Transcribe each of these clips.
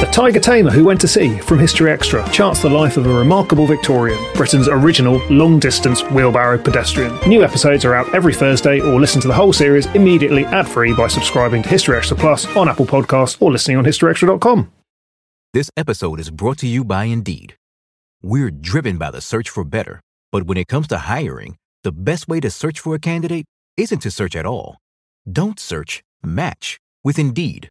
The Tiger Tamer Who Went to Sea from History Extra charts the life of a remarkable Victorian, Britain's original long distance wheelbarrow pedestrian. New episodes are out every Thursday, or listen to the whole series immediately ad free by subscribing to History Extra Plus on Apple Podcasts or listening on historyextra.com. This episode is brought to you by Indeed. We're driven by the search for better, but when it comes to hiring, the best way to search for a candidate isn't to search at all. Don't search, match with Indeed.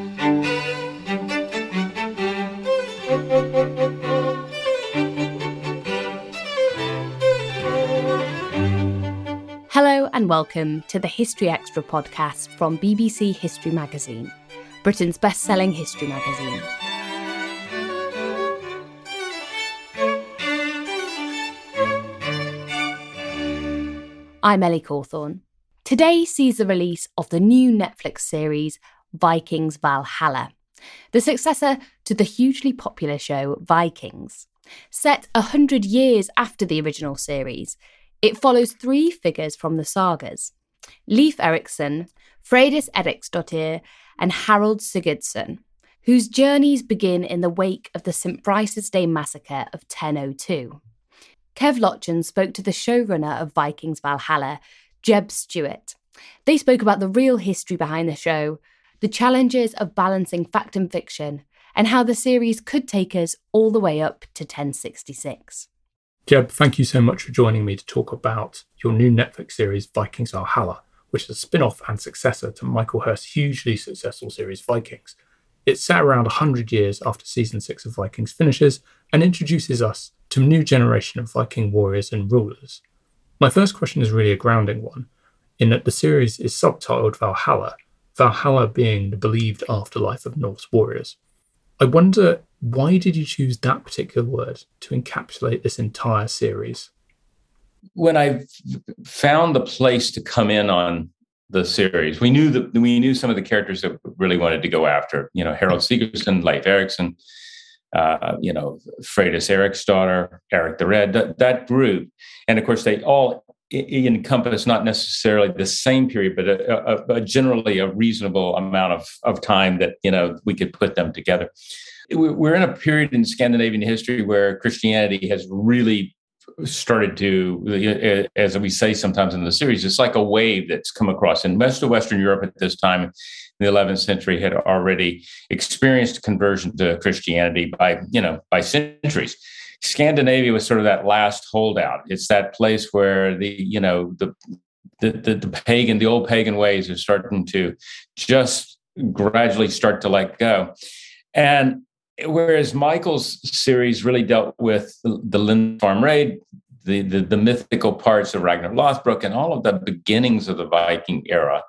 Hello and welcome to the History Extra podcast from BBC History Magazine, Britain's best selling history magazine. I'm Ellie Cawthorne. Today sees the release of the new Netflix series Vikings Valhalla, the successor to the hugely popular show Vikings. Set a hundred years after the original series, it follows three figures from the sagas Leif Erikson, Freydis Eriksdottir, and Harald Sigurdsson, whose journeys begin in the wake of the St. Brice's Day massacre of 1002. Kev Lochun spoke to the showrunner of Vikings Valhalla, Jeb Stuart. They spoke about the real history behind the show, the challenges of balancing fact and fiction, and how the series could take us all the way up to 1066. Jeb, thank you so much for joining me to talk about your new Netflix series, Vikings Valhalla, which is a spin off and successor to Michael Hirst's hugely successful series, Vikings. It's set around 100 years after season 6 of Vikings finishes and introduces us to a new generation of Viking warriors and rulers. My first question is really a grounding one, in that the series is subtitled Valhalla, Valhalla being the believed afterlife of Norse warriors. I wonder why did you choose that particular word to encapsulate this entire series? When I found the place to come in on the series, we knew that we knew some of the characters that really wanted to go after. You know, Harald Sigurdsson, Leif Erikson, uh, you know, Freydis daughter, Eric the Red, that, that group. And of course, they all encompass not necessarily the same period, but a, a, a generally a reasonable amount of, of time that, you know, we could put them together we're in a period in Scandinavian history where Christianity has really started to, as we say sometimes in the series, it's like a wave that's come across. And most of Western Europe at this time in the 11th century had already experienced conversion to Christianity by, you know, by centuries. Scandinavia was sort of that last holdout. It's that place where the, you know, the the, the, the pagan, the old pagan ways are starting to just gradually start to let go. And whereas Michael's series really dealt with the, the Lindisfarne raid, the, the, the mythical parts of Ragnar Lothbrok, and all of the beginnings of the Viking era.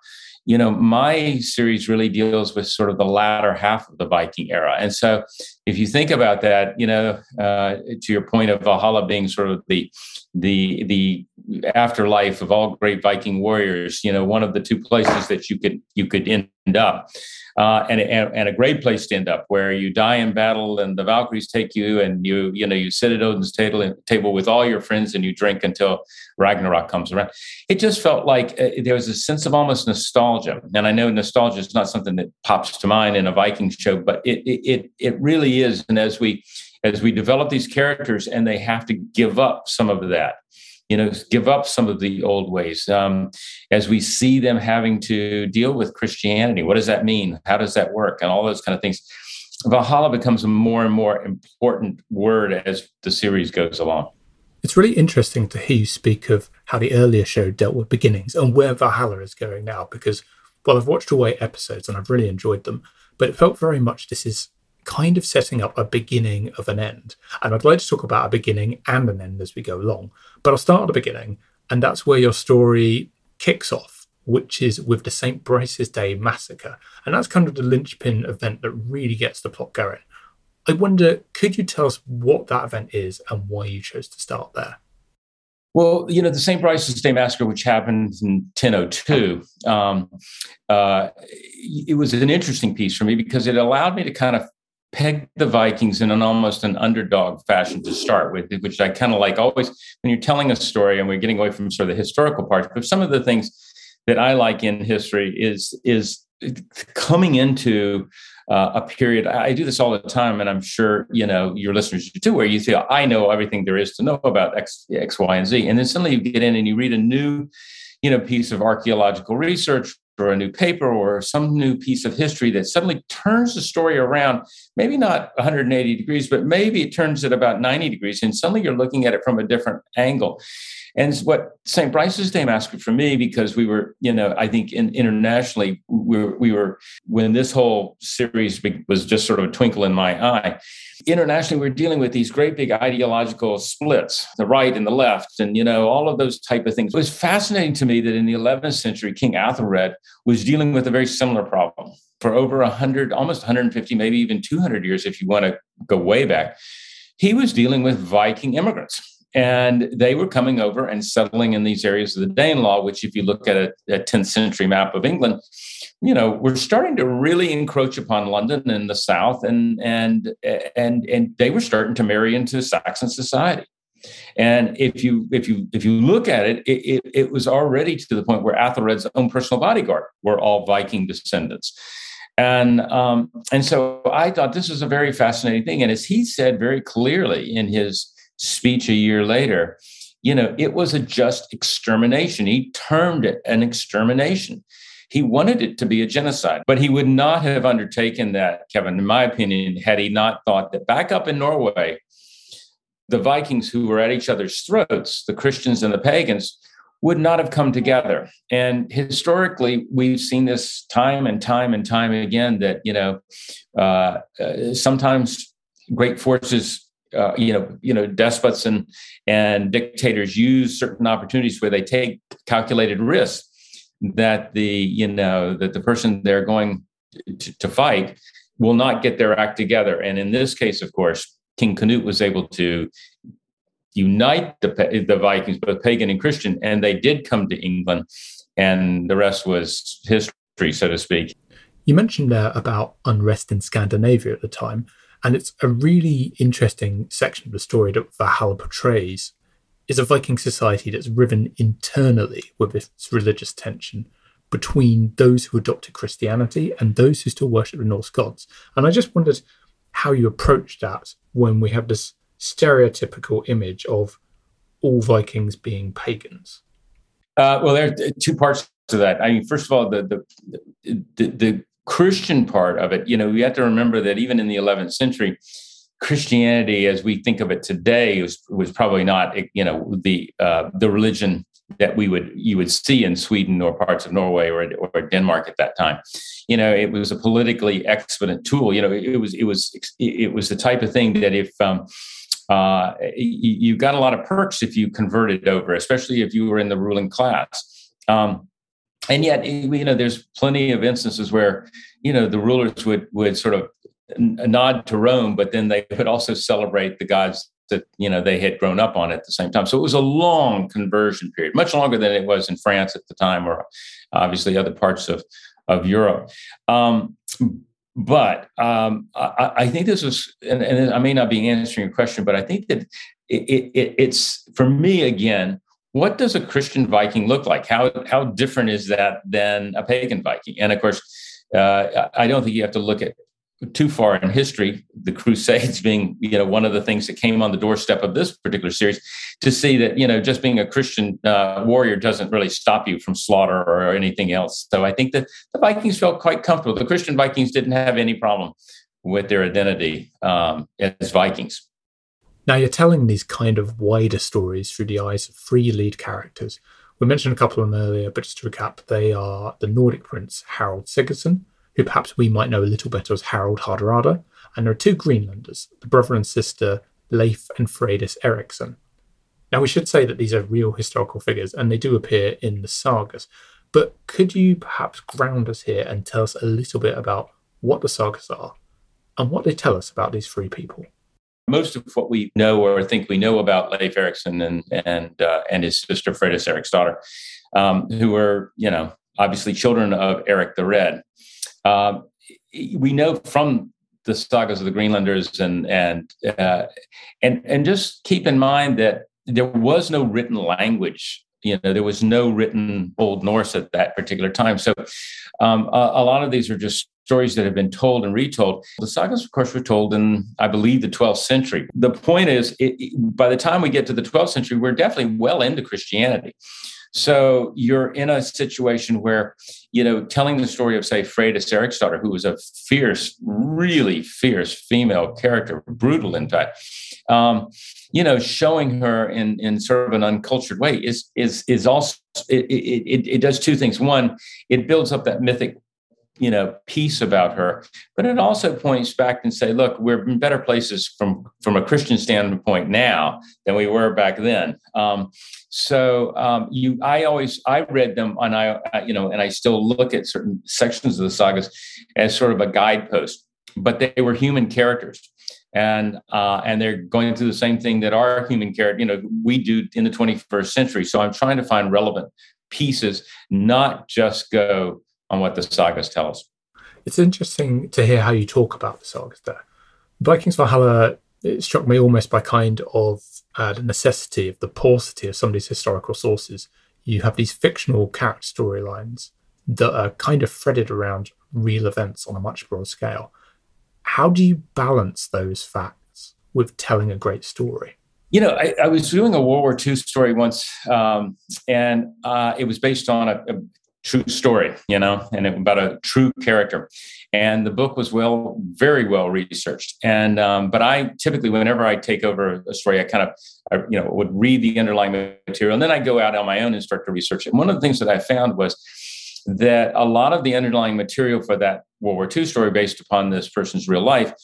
You know, my series really deals with sort of the latter half of the Viking era, and so if you think about that, you know, uh, to your point of Valhalla being sort of the the the afterlife of all great Viking warriors, you know, one of the two places that you could you could end up uh, and, and, and a great place to end up where you die in battle and the Valkyries take you and you you know you sit at Odin's table table with all your friends and you drink until Ragnarok comes around. It just felt like uh, there was a sense of almost nostalgia, and I know nostalgia is not something that pops to mind in a Viking show, but it it it really is. And as we as we develop these characters and they have to give up some of that you know, give up some of the old ways. Um, as we see them having to deal with Christianity, what does that mean? How does that work? And all those kind of things. Valhalla becomes a more and more important word as the series goes along. It's really interesting to hear you speak of how the earlier show dealt with beginnings and where Valhalla is going now, because, well, I've watched eight episodes and I've really enjoyed them, but it felt very much this is kind of setting up a beginning of an end. And I'd like to talk about a beginning and an end as we go along. But I'll start at the beginning, and that's where your story kicks off, which is with the St. Brice's Day massacre. And that's kind of the linchpin event that really gets the plot going. I wonder, could you tell us what that event is and why you chose to start there? Well, you know, the St. Brice's Day massacre, which happened in 1002, um, uh, it was an interesting piece for me because it allowed me to kind of peg the Vikings in an almost an underdog fashion to start with, which I kind of like always when you're telling a story and we're getting away from sort of the historical parts. But some of the things that I like in history is is coming into uh, a period. I do this all the time, and I'm sure you know your listeners do too, where you feel I know everything there is to know about X, X, Y, and Z, and then suddenly you get in and you read a new, you know, piece of archaeological research or a new paper or some new piece of history that suddenly turns the story around, maybe not 180 degrees, but maybe it turns it about 90 degrees. And suddenly you're looking at it from a different angle. And what St. Day Massacre for me, because we were, you know, I think in, internationally, we were, we were, when this whole series was just sort of a twinkle in my eye, internationally, we're dealing with these great big ideological splits, the right and the left, and, you know, all of those type of things. It was fascinating to me that in the 11th century, King Athelred was dealing with a very similar problem for over 100, almost 150, maybe even 200 years, if you want to go way back. He was dealing with Viking immigrants and they were coming over and settling in these areas of the Danelaw, which, if you look at a, a 10th century map of England, you know, we're starting to really encroach upon London in the south, and and and and they were starting to marry into Saxon society. And if you if you if you look at it, it, it, it was already to the point where Athelred's own personal bodyguard were all Viking descendants. And um, and so I thought this was a very fascinating thing. And as he said very clearly in his speech a year later, you know, it was a just extermination. He termed it an extermination. He wanted it to be a genocide, but he would not have undertaken that, Kevin, in my opinion, had he not thought that back up in Norway, the Vikings who were at each other's throats, the Christians and the pagans, would not have come together. And historically, we've seen this time and time and time again that, you know, uh, uh, sometimes great forces uh, you know, you know, despots and and dictators use certain opportunities where they take calculated risks that the you know that the person they're going to, to fight will not get their act together. And in this case, of course, King Canute was able to unite the the Vikings, both pagan and Christian, and they did come to England, and the rest was history, so to speak. You mentioned there about unrest in Scandinavia at the time. And it's a really interesting section of the story that Valhalla portrays is a Viking society that's riven internally with its religious tension between those who adopted Christianity and those who still worship the Norse gods. And I just wondered how you approach that when we have this stereotypical image of all Vikings being pagans. Uh, well, there are two parts to that. I mean, first of all, the the the, the Christian part of it, you know, we have to remember that even in the 11th century, Christianity, as we think of it today, was was probably not, you know, the uh, the religion that we would you would see in Sweden or parts of Norway or, or Denmark at that time. You know, it was a politically expedient tool. You know, it was it was it was the type of thing that if um, uh, you, you got a lot of perks if you converted over, especially if you were in the ruling class. Um, and yet you know there's plenty of instances where you know the rulers would would sort of nod to rome but then they would also celebrate the gods that you know they had grown up on at the same time. So it was a long conversion period much longer than it was in france at the time or obviously other parts of of europe. Um, but um, I, I, think this was and, and, i may not be answering your question but i think that it, it, it's for me again what does a Christian Viking look like? How how different is that than a pagan Viking? And of course, uh, I don't think you have to look at too far in history, the Crusades being you know one of the things that came on the doorstep of this particular series, to see that you know just being a Christian uh, warrior doesn't really stop you from slaughter or anything else. So I think that the Vikings felt quite comfortable. The Christian Vikings didn't have any problem with their identity um, as Vikings. Now, you're telling these kind of wider stories through the eyes of three lead characters. We mentioned a couple of them earlier, but just to recap, they are the Nordic prince Harald Sigurdsson, who perhaps we might know a little better as Harald Hardrada, and there are two Greenlanders, the brother and sister Leif and Freydis Eriksson. Now, we should say that these are real historical figures and they do appear in the sagas, but could you perhaps ground us here and tell us a little bit about what the sagas are and what they tell us about these three people? Most of what we know or think we know about Leif Erikson and and uh, and his sister Freydis Eriksdottir, um, who were you know obviously children of Eric the Red. Uh, we know from the sagas of the Greenlanders and and uh, and and just keep in mind that there was no written language. You know, there was no written Old Norse at that particular time. So, um, a, a, lot of these are just stories that have been told and retold. The sagas, of course, were told in, I believe, the 12th century. The point is, it, by the time we get to the 12th century, we're definitely well into Christianity. So you're in a situation where, you know, telling the story of, say, Freydis Eriksdottir, who was a fierce, really fierce female character, brutal, in fact, um, you know, showing her in in sort of an uncultured way is is is also it, it, it does two things. One, it builds up that mythic you know piece about her. But it also points back and say look we're in better places from from a christian standpoint now than we were back then. Um, so um, you i always i read them and I, you know and i still look at certain sections of the sagas as sort of a guidepost but they were human characters. And uh, and they're going through the same thing that our human character you know we do in the 21st century. So i'm trying to find relevant pieces not just go on what the sagas tell us. It's interesting to hear how you talk about the sagas there. Vikings Valhalla it struck me almost by kind of uh, the necessity of the paucity of some of these historical sources. You have these fictional character storylines that are kind of threaded around real events on a much broader scale. How do you balance those facts with telling a great story? You know, I, I was doing a World War II story once, um, and uh, it was based on a, a, true story, you know, and it, about a true character. And the book was well, very well researched. And um, but I typically, whenever I take over a story, I kind of, I, you know, would read the underlying material, and then I go out on my own and start to research it. And one of the things that I found was that a lot of the underlying material for that World War II story, based upon this person's real life,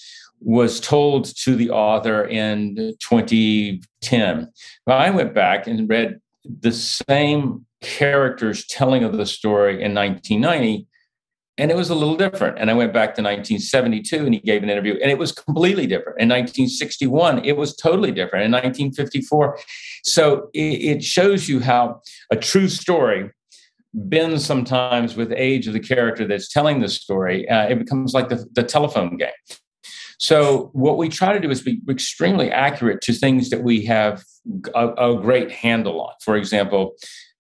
was told to the author in 2010. Well, I went back and read the same character's telling of the story in 1990 and it was a little different. And i went back to 1972 and he gave an interview and it was completely different. In 1961 it was totally different. In 1954 so it, shows you how a true story bends sometimes with age of the character that's telling the story. Uh, it becomes like the, the telephone game so what we try to do is be extremely accurate to things that we have a, a great handle on for example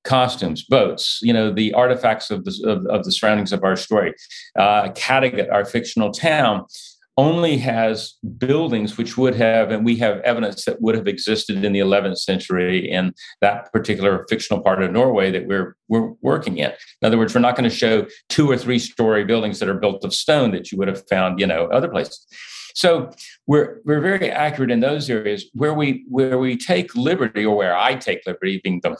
costumes, boats, you know, the artifacts of the, of, of the surroundings of our story. Uh, Kattegat, our fictional town, only has buildings which would have, and we have evidence that would have existed in the 11th century in that particular fictional part of Norway that we're we're working in. In other words, we're not going to show two or three story buildings that are built of stone that you would have found, you know, other places. So we're we're very accurate in those areas where we where we take liberty, or where I take liberty, being the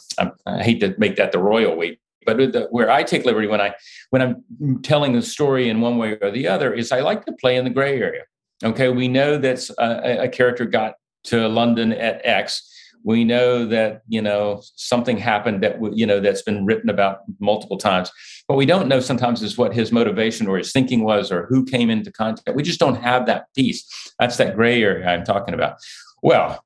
I hate to make that the royal way, but the, where I take liberty when I when I'm telling the story in one way or the other is I like to play in the gray area. Okay, we know that a, a character got to London at X we know that you know something happened that you know that's been written about multiple times but we don't know sometimes is what his motivation or his thinking was or who came into contact. We just don't have that piece that's that gray area i'm talking about. Well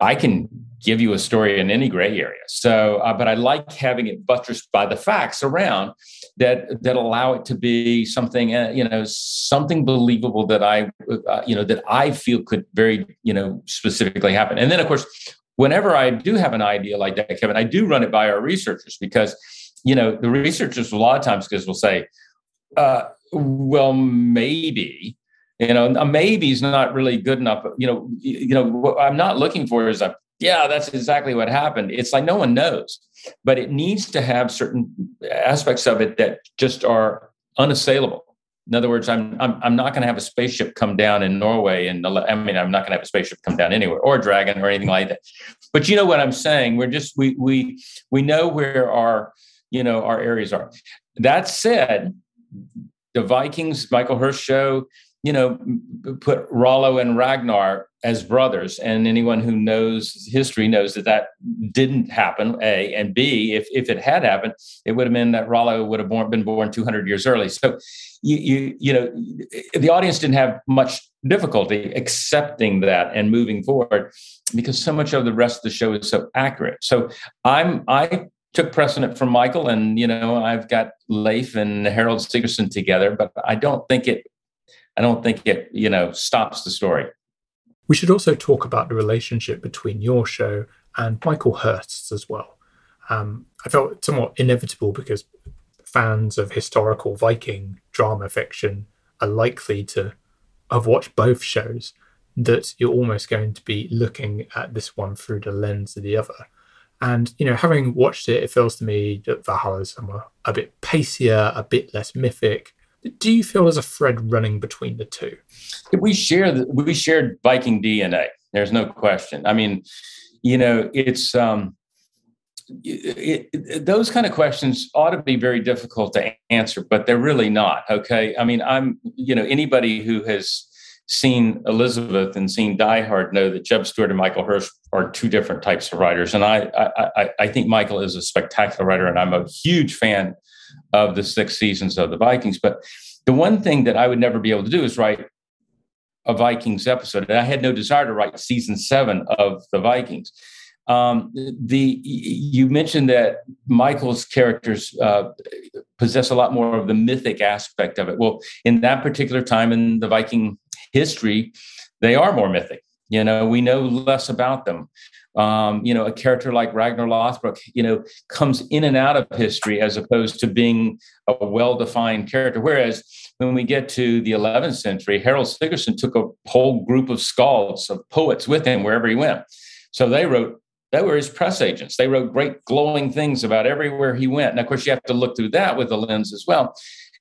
i can give you a story in any gray area. So uh, but i like having it buttressed by the facts around that that allow it to be something uh, you know something believable that i uh, you know that i feel could very you know specifically happen. And then of course whenever I do have an idea like that, Kevin, I do run it by our researchers because, you know, the researchers a lot of times because will say, uh, well, maybe, you know, a maybe is not really good enough. You know, you know, what I'm not looking for is a yeah, that's exactly what happened. It's like no one knows, but it needs to have certain aspects of it that just are unassailable In other words, I'm I'm, I'm not going to have a spaceship come down in Norway, and I mean, I'm not going to have a spaceship come down anywhere, or a dragon, or anything like that. But you know what I'm saying? We're just we we we know where our you know our areas are. That said, the Vikings, Michael Hirst show, you know, put Rollo and Ragnar as brothers, and anyone who knows history knows that that didn't happen. A and B, if if it had happened, it would have been that Rollo would have born, been born 200 years early. So, you you you know, the audience didn't have much difficulty accepting that and moving forward because so much of the rest of the show is so accurate. So, I'm I took precedent from Michael, and you know, I've got Leif and Harald Sigurdsson together, but I don't think it I don't think it, you know, stops the story. We should also talk about the relationship between your show and Michael Hirst's as well. Um, I felt somewhat inevitable because fans of historical Viking drama fiction are likely to have watched both shows, that you're almost going to be looking at this one through the lens of the other. And, you know, having watched it, it feels to me that Valhalla is somewhere a bit pacier, a bit less mythic, do you feel there's a thread running between the two? We share the, we shared Viking DNA. There's no question. I mean, you know, it's um, it, it, those kind of questions ought to be very difficult to answer, but they're really not. Okay, I mean, I'm you know anybody who has seen Elizabeth and seen Die Hard know that Jeb Stuart and Michael Hirst are two different types of writers, and I I, I think Michael is a spectacular writer, and I'm a huge fan of the six seasons of the Vikings. But the one thing that I would never be able to do is write a Vikings episode. And I had no desire to write season seven of the Vikings. Um, the you mentioned that Michael's characters uh, possess a lot more of the mythic aspect of it. Well, in that particular time in the Viking history, they are more mythic. You know, we know less about them. Um, you know, a character like Ragnar Lothbrok, you know, comes in and out of history as opposed to being a well-defined character. Whereas when we get to the 11th century, Harald Sigurdsson took a whole group of skalds, of poets with him wherever he went. So they wrote, they were his press agents. They wrote great glowing things about everywhere he went. And of course, you have to look through that with a lens as well.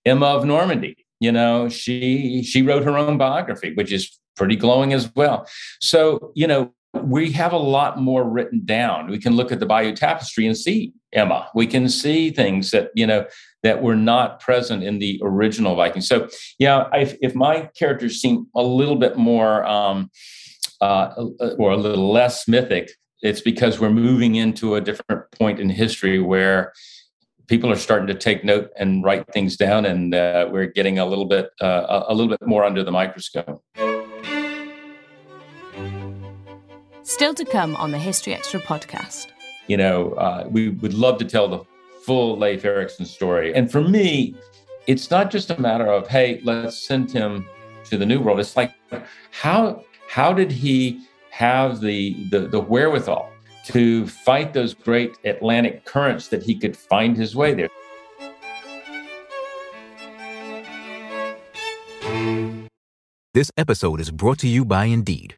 Emma of Normandy, you know, she she wrote her own biography, which is pretty glowing as well. So, you know, we have a lot more written down. We can look at the Bayeux Tapestry and see Emma. We can see things that you know that were not present in the original Viking. So, yeah, if, if my characters seem a little bit more um, uh, or a little less mythic, it's because we're moving into a different point in history where people are starting to take note and write things down, and uh, we're getting a little bit uh, a little bit more under the microscope. Still to come on the History Extra podcast. You know, uh, we would love to tell the full Leif Erikson story. And for me, it's not just a matter of, hey, let's send him to the New World. It's like, how how did he have the the, the wherewithal to fight those great Atlantic currents that he could find his way there? This episode is brought to you by Indeed.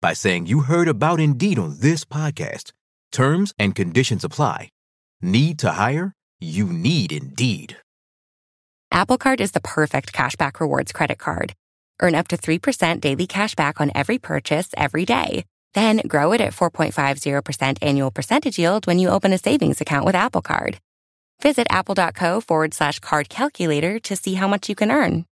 by saying you heard about Indeed on this podcast. Terms and conditions apply. Need to hire? You need Indeed. Apple Card is the perfect cashback rewards credit card. Earn up to 3% daily cash back on every purchase every day. Then grow it at 4.50% annual percentage yield when you open a savings account with Apple Card. Visit apple.co forward slash card calculator to see how much you can earn.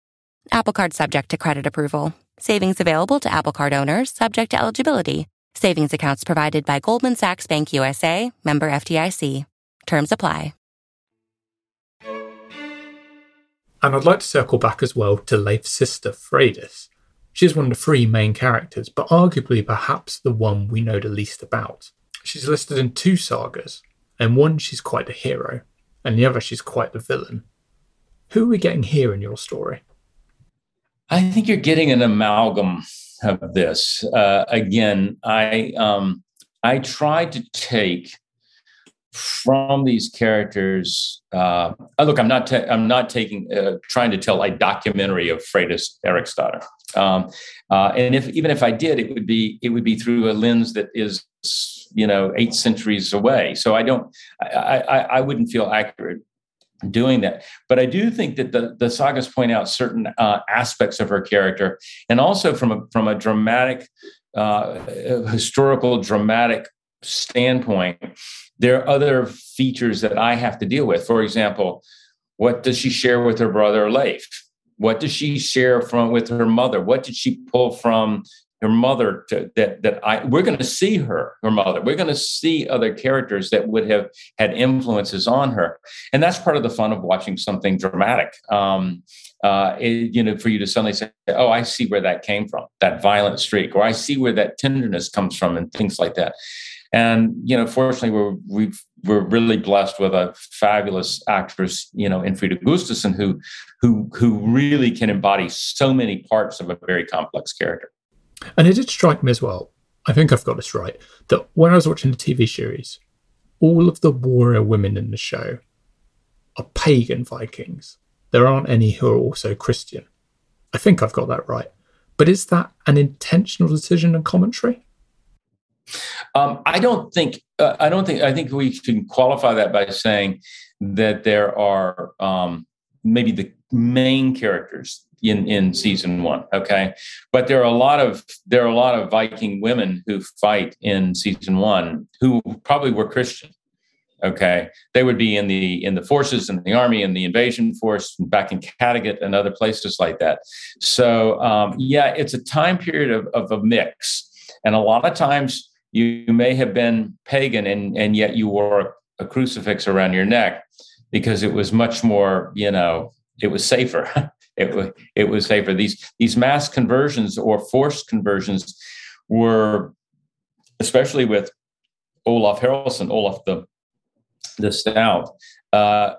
Apple Card subject to credit approval. Savings available to Apple Card owners subject to eligibility. Savings accounts provided by Goldman Sachs Bank USA, member FDIC. Terms apply. And I'd like to circle back as well to Leif's sister, Freydis. She's one of the three main characters, but arguably perhaps the one we know the least about. She's listed in two sagas, and one she's quite the hero, and the other she's quite the villain. Who are we getting here in your story? I think you're getting an amalgam of this. Uh, again, I um, I tried to take from these characters. Uh, look, I'm not. Ta- I'm not taking. Uh, trying to tell a documentary of Freydis Eriksdottir. Um, uh, and if even if I did, it would be it would be through a lens that is you know eight centuries away. So I don't. I, I, I wouldn't feel accurate doing that. But I do think that the, the sagas point out certain uh, aspects of her character, and also from a from a dramatic, uh, historical, dramatic standpoint, there are other features that I have to deal with. For example, what does she share with her brother Leif? What does she share from with her mother? What did she pull from her mother to, that that I we're going to see her her mother. We're going to see other characters that would have had influences on her. And that's part of the fun of watching something dramatic. Um, uh, it, you know for you to suddenly say oh I see where that came from that violent streak or I see where that tenderness comes from and things like that. And you know fortunately we're we've we're really blessed with a fabulous actress, you know, in Frida Gustavsson, who who who really can embody so many parts of a very complex character. And it did strike me as well, I think I've got this right, that when I was watching the TV series, all of the warrior women in the show are pagan Vikings. There aren't any who are also Christian. I think I've got that right. But is that an intentional decision and commentary? Um, I don't think. Uh, I don't think. I think we can qualify that by saying that there are um, maybe the main characters in in season one okay? But there are a lot of there are a lot of viking women who fight in season one who probably were christian okay? They would be in the in the forces and the army and the invasion force back in Kattegat and other places like that. So um, yeah it's a time period of, of a mix. And a lot of times you, you may have been pagan and and yet you wore a crucifix around your neck because it was much more you know it was safer it was it was safer. These these mass conversions or forced conversions were, especially with Olaf Haraldsson, Olaf the the Stout. Uh,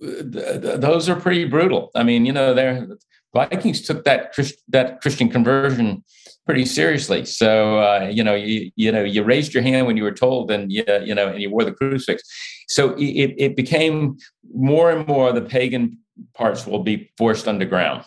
th- th- those are pretty brutal. I mean, you know, they're Vikings took that Christ- that Christian conversion pretty seriously. So uh, you know, you you know, you raised your hand when you were told, and you, you know, and you wore the crucifix. So it it became more and more the pagan parts will be forced underground.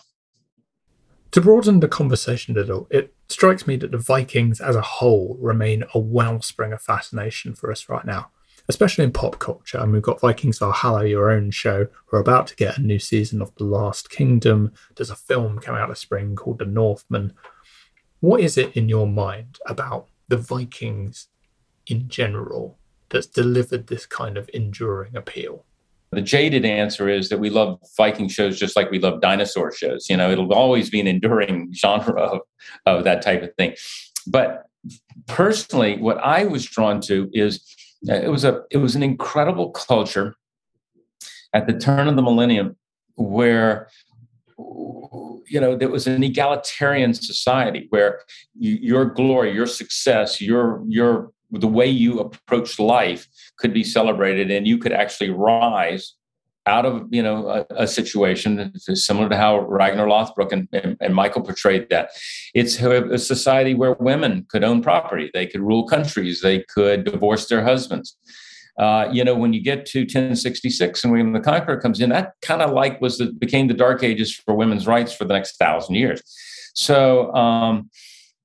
To broaden the conversation a little, it strikes me that the Vikings as a whole remain a wellspring of fascination for us right now, especially in pop culture. And we've got Vikings Valhalla, your own show. We're about to get a new season of The Last Kingdom. There's a film coming out this spring called The Northman. What is it in your mind about the Vikings in general that's delivered this kind of enduring appeal? The jaded answer is that we love Viking shows just like we love dinosaur shows. You know, it'll always be an enduring genre of, of that type of thing. But personally, what I was drawn to is uh, it was a it was an incredible culture at the turn of the millennium where you know there was an egalitarian society where your glory your success your your the way you approach life could be celebrated and you could actually rise out of you know a, a situation similar to how Ragnar Lothbrok and, and, and, Michael portrayed that. It's a society where women could own property, they could rule countries, they could divorce their husbands. Uh, you know, when you get to 1066 and William the Conqueror comes in, that kind of like was the became the dark ages for women's rights for the next thousand years. So um,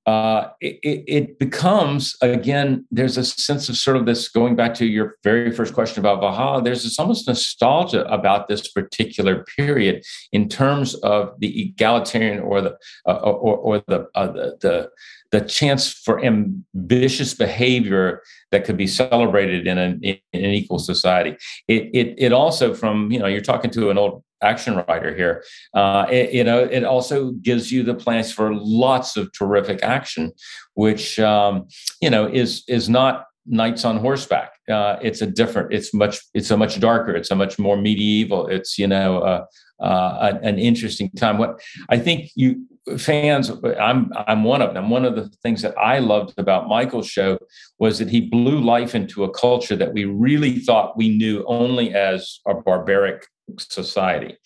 uh, it, it, becomes again there's a sense of sort of this going back to your very first question about Valhalla there's this almost nostalgia about this particular period in terms of the egalitarian or the uh, or, or the, uh, the, the the chance for ambitious behavior that could be celebrated in an, in an equal society. It, it, it also, from you know, you're talking to an old action writer here. Uh, it, you know, it also gives you the plans for lots of terrific action, which um, you know is is not knights on horseback. Uh, it's a different. It's much. It's a much darker. It's a much more medieval. It's you know uh, uh, an interesting time. What I think you fans, I'm I'm one of them. One of the things that I loved about Michael's show was that he blew life into a culture that we really thought we knew only as a barbaric society.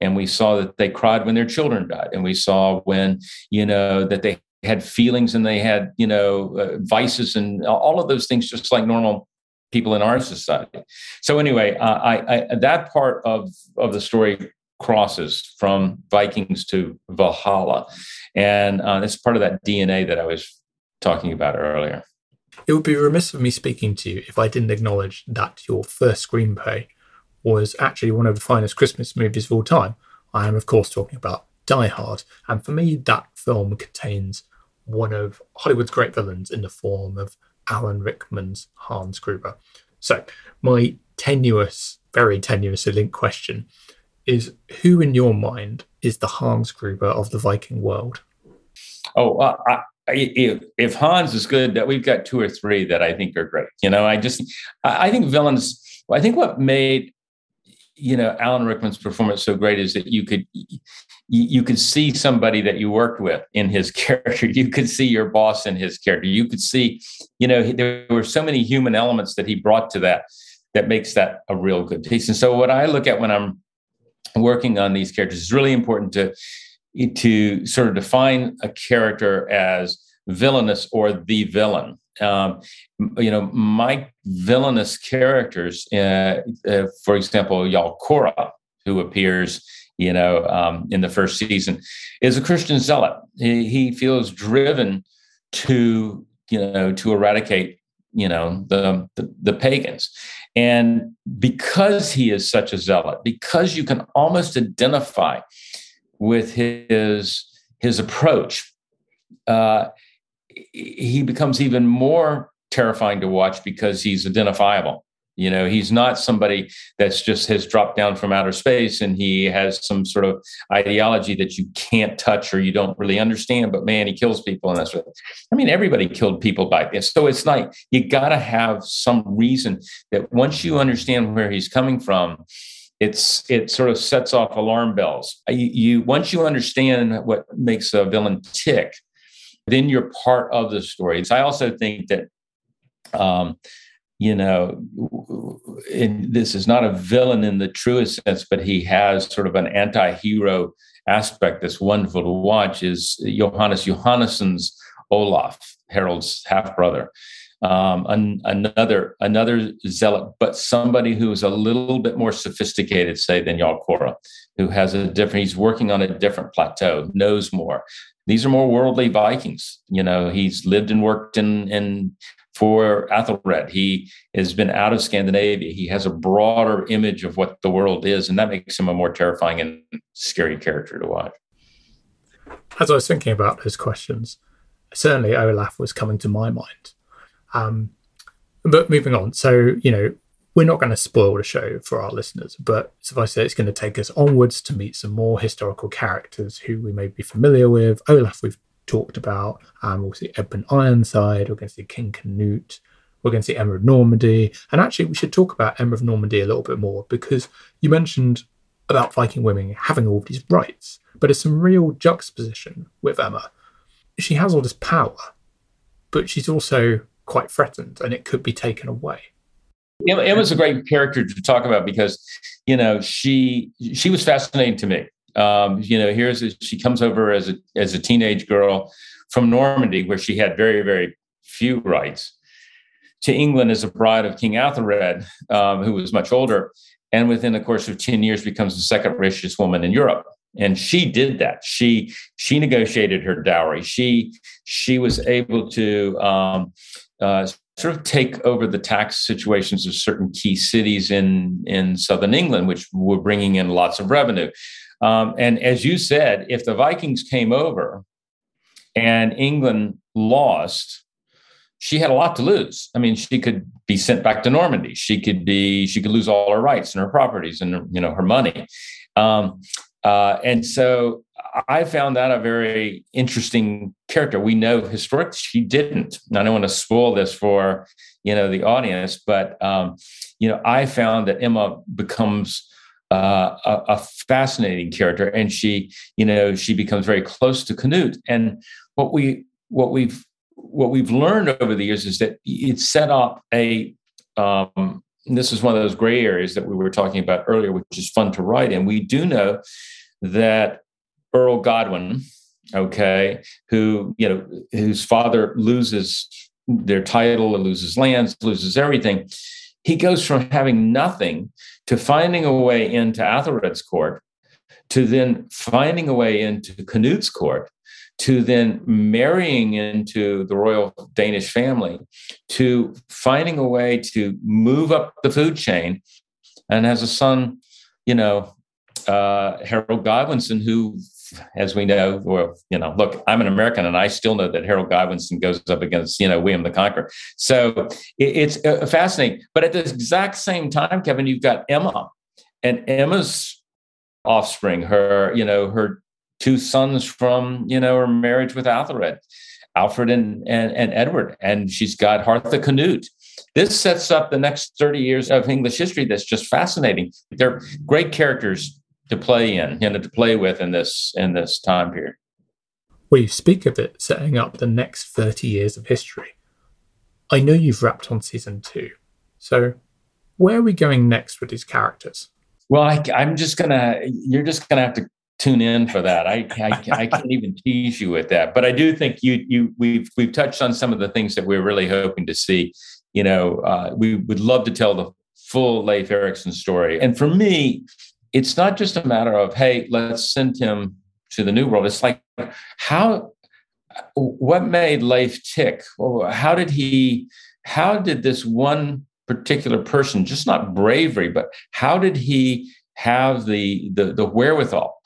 and we saw that they cried when their children died, and we saw when you know that they had feelings and they had you know uh, vices and all of those things, just like normal people in our society. So anyway, uh, I, I that part of of the story crosses from Vikings to Valhalla, and uh, it's part of that DNA that I was talking about earlier. It would be remiss of me speaking to you if I didn't acknowledge that your first screenplay was actually one of the finest Christmas movies of all time. I am, of course, talking about Die Hard, and for me, that film contains one of Hollywood's great villains in the form of Alan Rickman's Hans Gruber. So, my tenuous, very tenuously linked question is who in your mind is the Hans Gruber of the Viking world? Oh, uh, I, if, if Hans is good, that we've got two or three that I think are great. You know, I just I think villains. I think what made you know Alan Rickman's performance so great is that you could you, could see somebody that you worked with in his character. You could see your boss in his character. You could see, you know, there were so many human elements that he brought to that that makes that a real good piece. And so what I look at when I'm working on these characters is really important to to sort of define a character as villainous or the villain. Um, you know, my villainous characters, uh, uh, for example, Jarl Kåre, who appears, you know, um, in the first season, is a Christian zealot. He, he, feels driven to, you know, to eradicate, you know, the, the the pagans, and because he is such a zealot, because you can almost identify with his his approach, uh, he becomes even more terrifying to watch because he's identifiable. You know, he's not somebody that's just has dropped down from outer space and he has some sort of ideology that you can't touch or you don't really understand. But man, he kills people, and that's I mean. Everybody killed people by this, so it's like you got to have some reason that once you understand where he's coming from, it's it sort of sets off alarm bells. You, you once you understand what makes a villain tick, then you're part of the story. So I also think that, um, you know, this is not a villain in the truest sense, but he has sort of an anti-hero aspect that's wonderful to watch. Is Jóhannes Jóhannesson's Olaf, Harald's half brother um, an, another another zealot, but somebody who is a little bit more sophisticated, say, than Jarl Kåre, who has a different. He's working on a different plateau, knows more. These are more worldly Vikings. You know, he's lived and worked in in for Athelred. He has been out of Scandinavia. He has a broader image of what the world is, and that makes him a more terrifying and scary character to watch. As I was thinking about those questions, certainly Olaf was coming to my mind um, but moving on, so you know, we're not going to spoil the show for our listeners, but suffice to say, it's going to take us onwards to meet some more historical characters who we may be familiar with. Olaf, we've talked about. Um, we'll see Edmund Ironside. We're going to see King Canute. We're going to see Emma of Normandy. And actually, we should talk about Emma of Normandy a little bit more because you mentioned about Viking women having all these rights, but there's some real juxtaposition with Emma. She has all this power, but she's also quite threatened and it could be taken away. Emma's a great character to talk about because, you know, she she was fascinating to me. Um, you know, here's a, she comes over as a as a teenage girl from Normandy, where she had very very few rights, to England as a bride of King Athelred, um, who was much older, and within the course of ten years becomes the second richest woman in Europe. And she did that. She she negotiated her dowry. She she was able to um, uh, sort of take over the tax situations of certain key cities in in southern England, which were bringing in lots of revenue. Um, and as you said, if the Vikings came over and England lost, she had a lot to lose. I mean, she could be sent back to Normandy. She could be she could lose all her rights and her properties and you know her money. Um, uh, and so I found that a very interesting character. We know historically she didn't. I don't want to spoil this for you know the audience, but um, you know I found that Emma becomes uh, a, a, fascinating character, and she you know she becomes very close to Canute. And what we what we've what we've learned over the years is that it set up a um, this is one of those gray areas that we were talking about earlier, which is fun to write in. We do know that Earl Godwin, okay, who, you know, whose father loses their title, loses lands, loses everything. He goes from having nothing to finding a way into Athelred's court, to then finding a way into Canute's court, to then marrying into the royal Danish family, to finding a way to move up the food chain, and has a son, you know, uh, Harold Godwinson, who, as we know, well, you know, look, I'm an American, and I still know that Harold Godwinson goes up against, you know, William the Conqueror. So it, it's uh, fascinating. But at the exact same time, Kevin, you've got Emma, and Emma's offspring, her, you know, her two sons from, you know, her marriage with Athelred, Alfred and, and, and Edward. And she's got Harthacanute. This sets up the next 30 years of English history that's just fascinating. They're great characters to play in, and to play with in this in this time period. Well, you speak of it setting up the next 30 years of history. I know you've wrapped on season two. So where are we going next with these characters? Well, I, am just gonna. You're just gonna have to tune in for that. I, I, I can't even tease you with that, but I do think you you we've we've touched on some of the things that we're really hoping to see. You know, uh, we would love to tell the full Leif Erikson story, and for me, it's not just a matter of hey, let's send him to the new world. It's like how what made Leif tick? How did he? How did this one particular person, just not bravery, but how did he have the, the, the wherewithal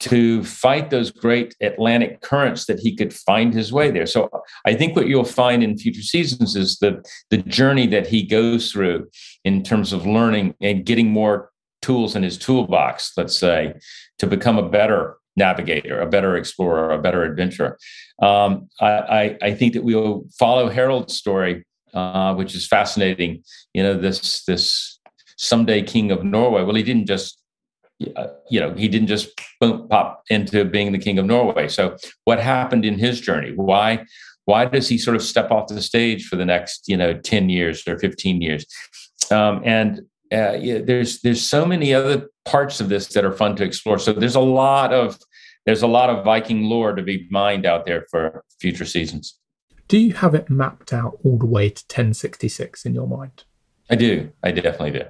to fight those great Atlantic currents that he could find his way there. So I think what you'll find in future seasons is the, the journey that he goes through in terms of learning and getting more tools in his toolbox, let's say, to become a better navigator, a better explorer, a better adventurer. Um, I, I, I think that we'll follow Harald's story uh, which is fascinating. You know, this this someday king of Norway. Well, he didn't just uh, you know he didn't just boom, pop into being the king of Norway. So what happened in his journey? Why why does he sort of step off the stage for the next you know 10 years or 15 years um, and uh, yeah, there's there's so many other parts of this that are fun to explore so there's a lot of there's a lot of viking lore to be mined out there for future seasons do you have it mapped out all the way to 1066 in your mind? I do. I definitely do.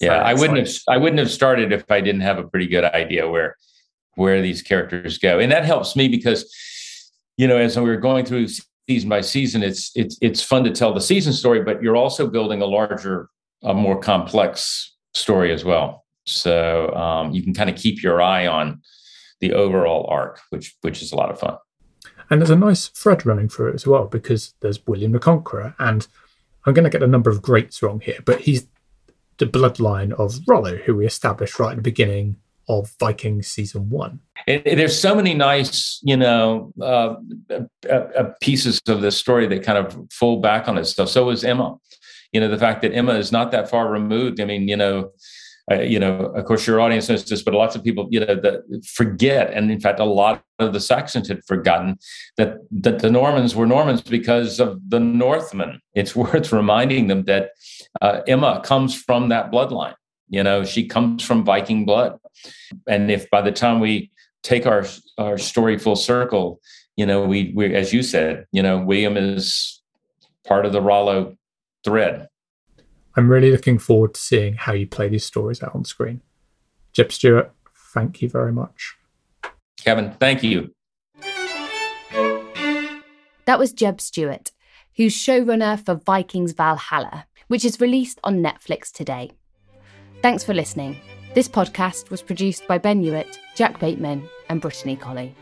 Yeah, I wouldn't have I wouldn't have started if I didn't have a pretty good idea where where these characters go. And that helps me because you know, as we're going through season by season, it's it's it's fun to tell the season story, but you're also building a larger, a more complex story as well. So um, you can kind of keep your eye on the overall arc, which which is a lot of fun. And there's a nice thread running through it as well because there's William the Conqueror, and I'm going to get a number of greats wrong here, but he's the bloodline of Rollo, who we established right at the beginning of Vikings season one. there's so many nice, you know, uh, uh, uh, pieces of this story that kind of fall back on itself. So is Emma. You know, the fact that Emma is not that far removed. I mean, you know, uh, you know, of course, your audience knows this, but lots of people, you know, that forget, and in fact, a lot of the Saxons had forgotten that that the Normans were Normans because of the Northmen. It's worth reminding them that uh, Emma comes from that bloodline. You know, she comes from Viking blood, and if by the time we take our our story full circle, you know, we we as you said, you know, William is part of the Rollo thread I'm really looking forward to seeing how you play these stories out on screen. Jeb Stuart, thank you very much. Kevin, thank you. That was Jeb Stuart, who's showrunner for Vikings Valhalla, which is released on Netflix today. Thanks for listening. This podcast was produced by Ben Hewitt, Jack Bateman, and Brittany Colley.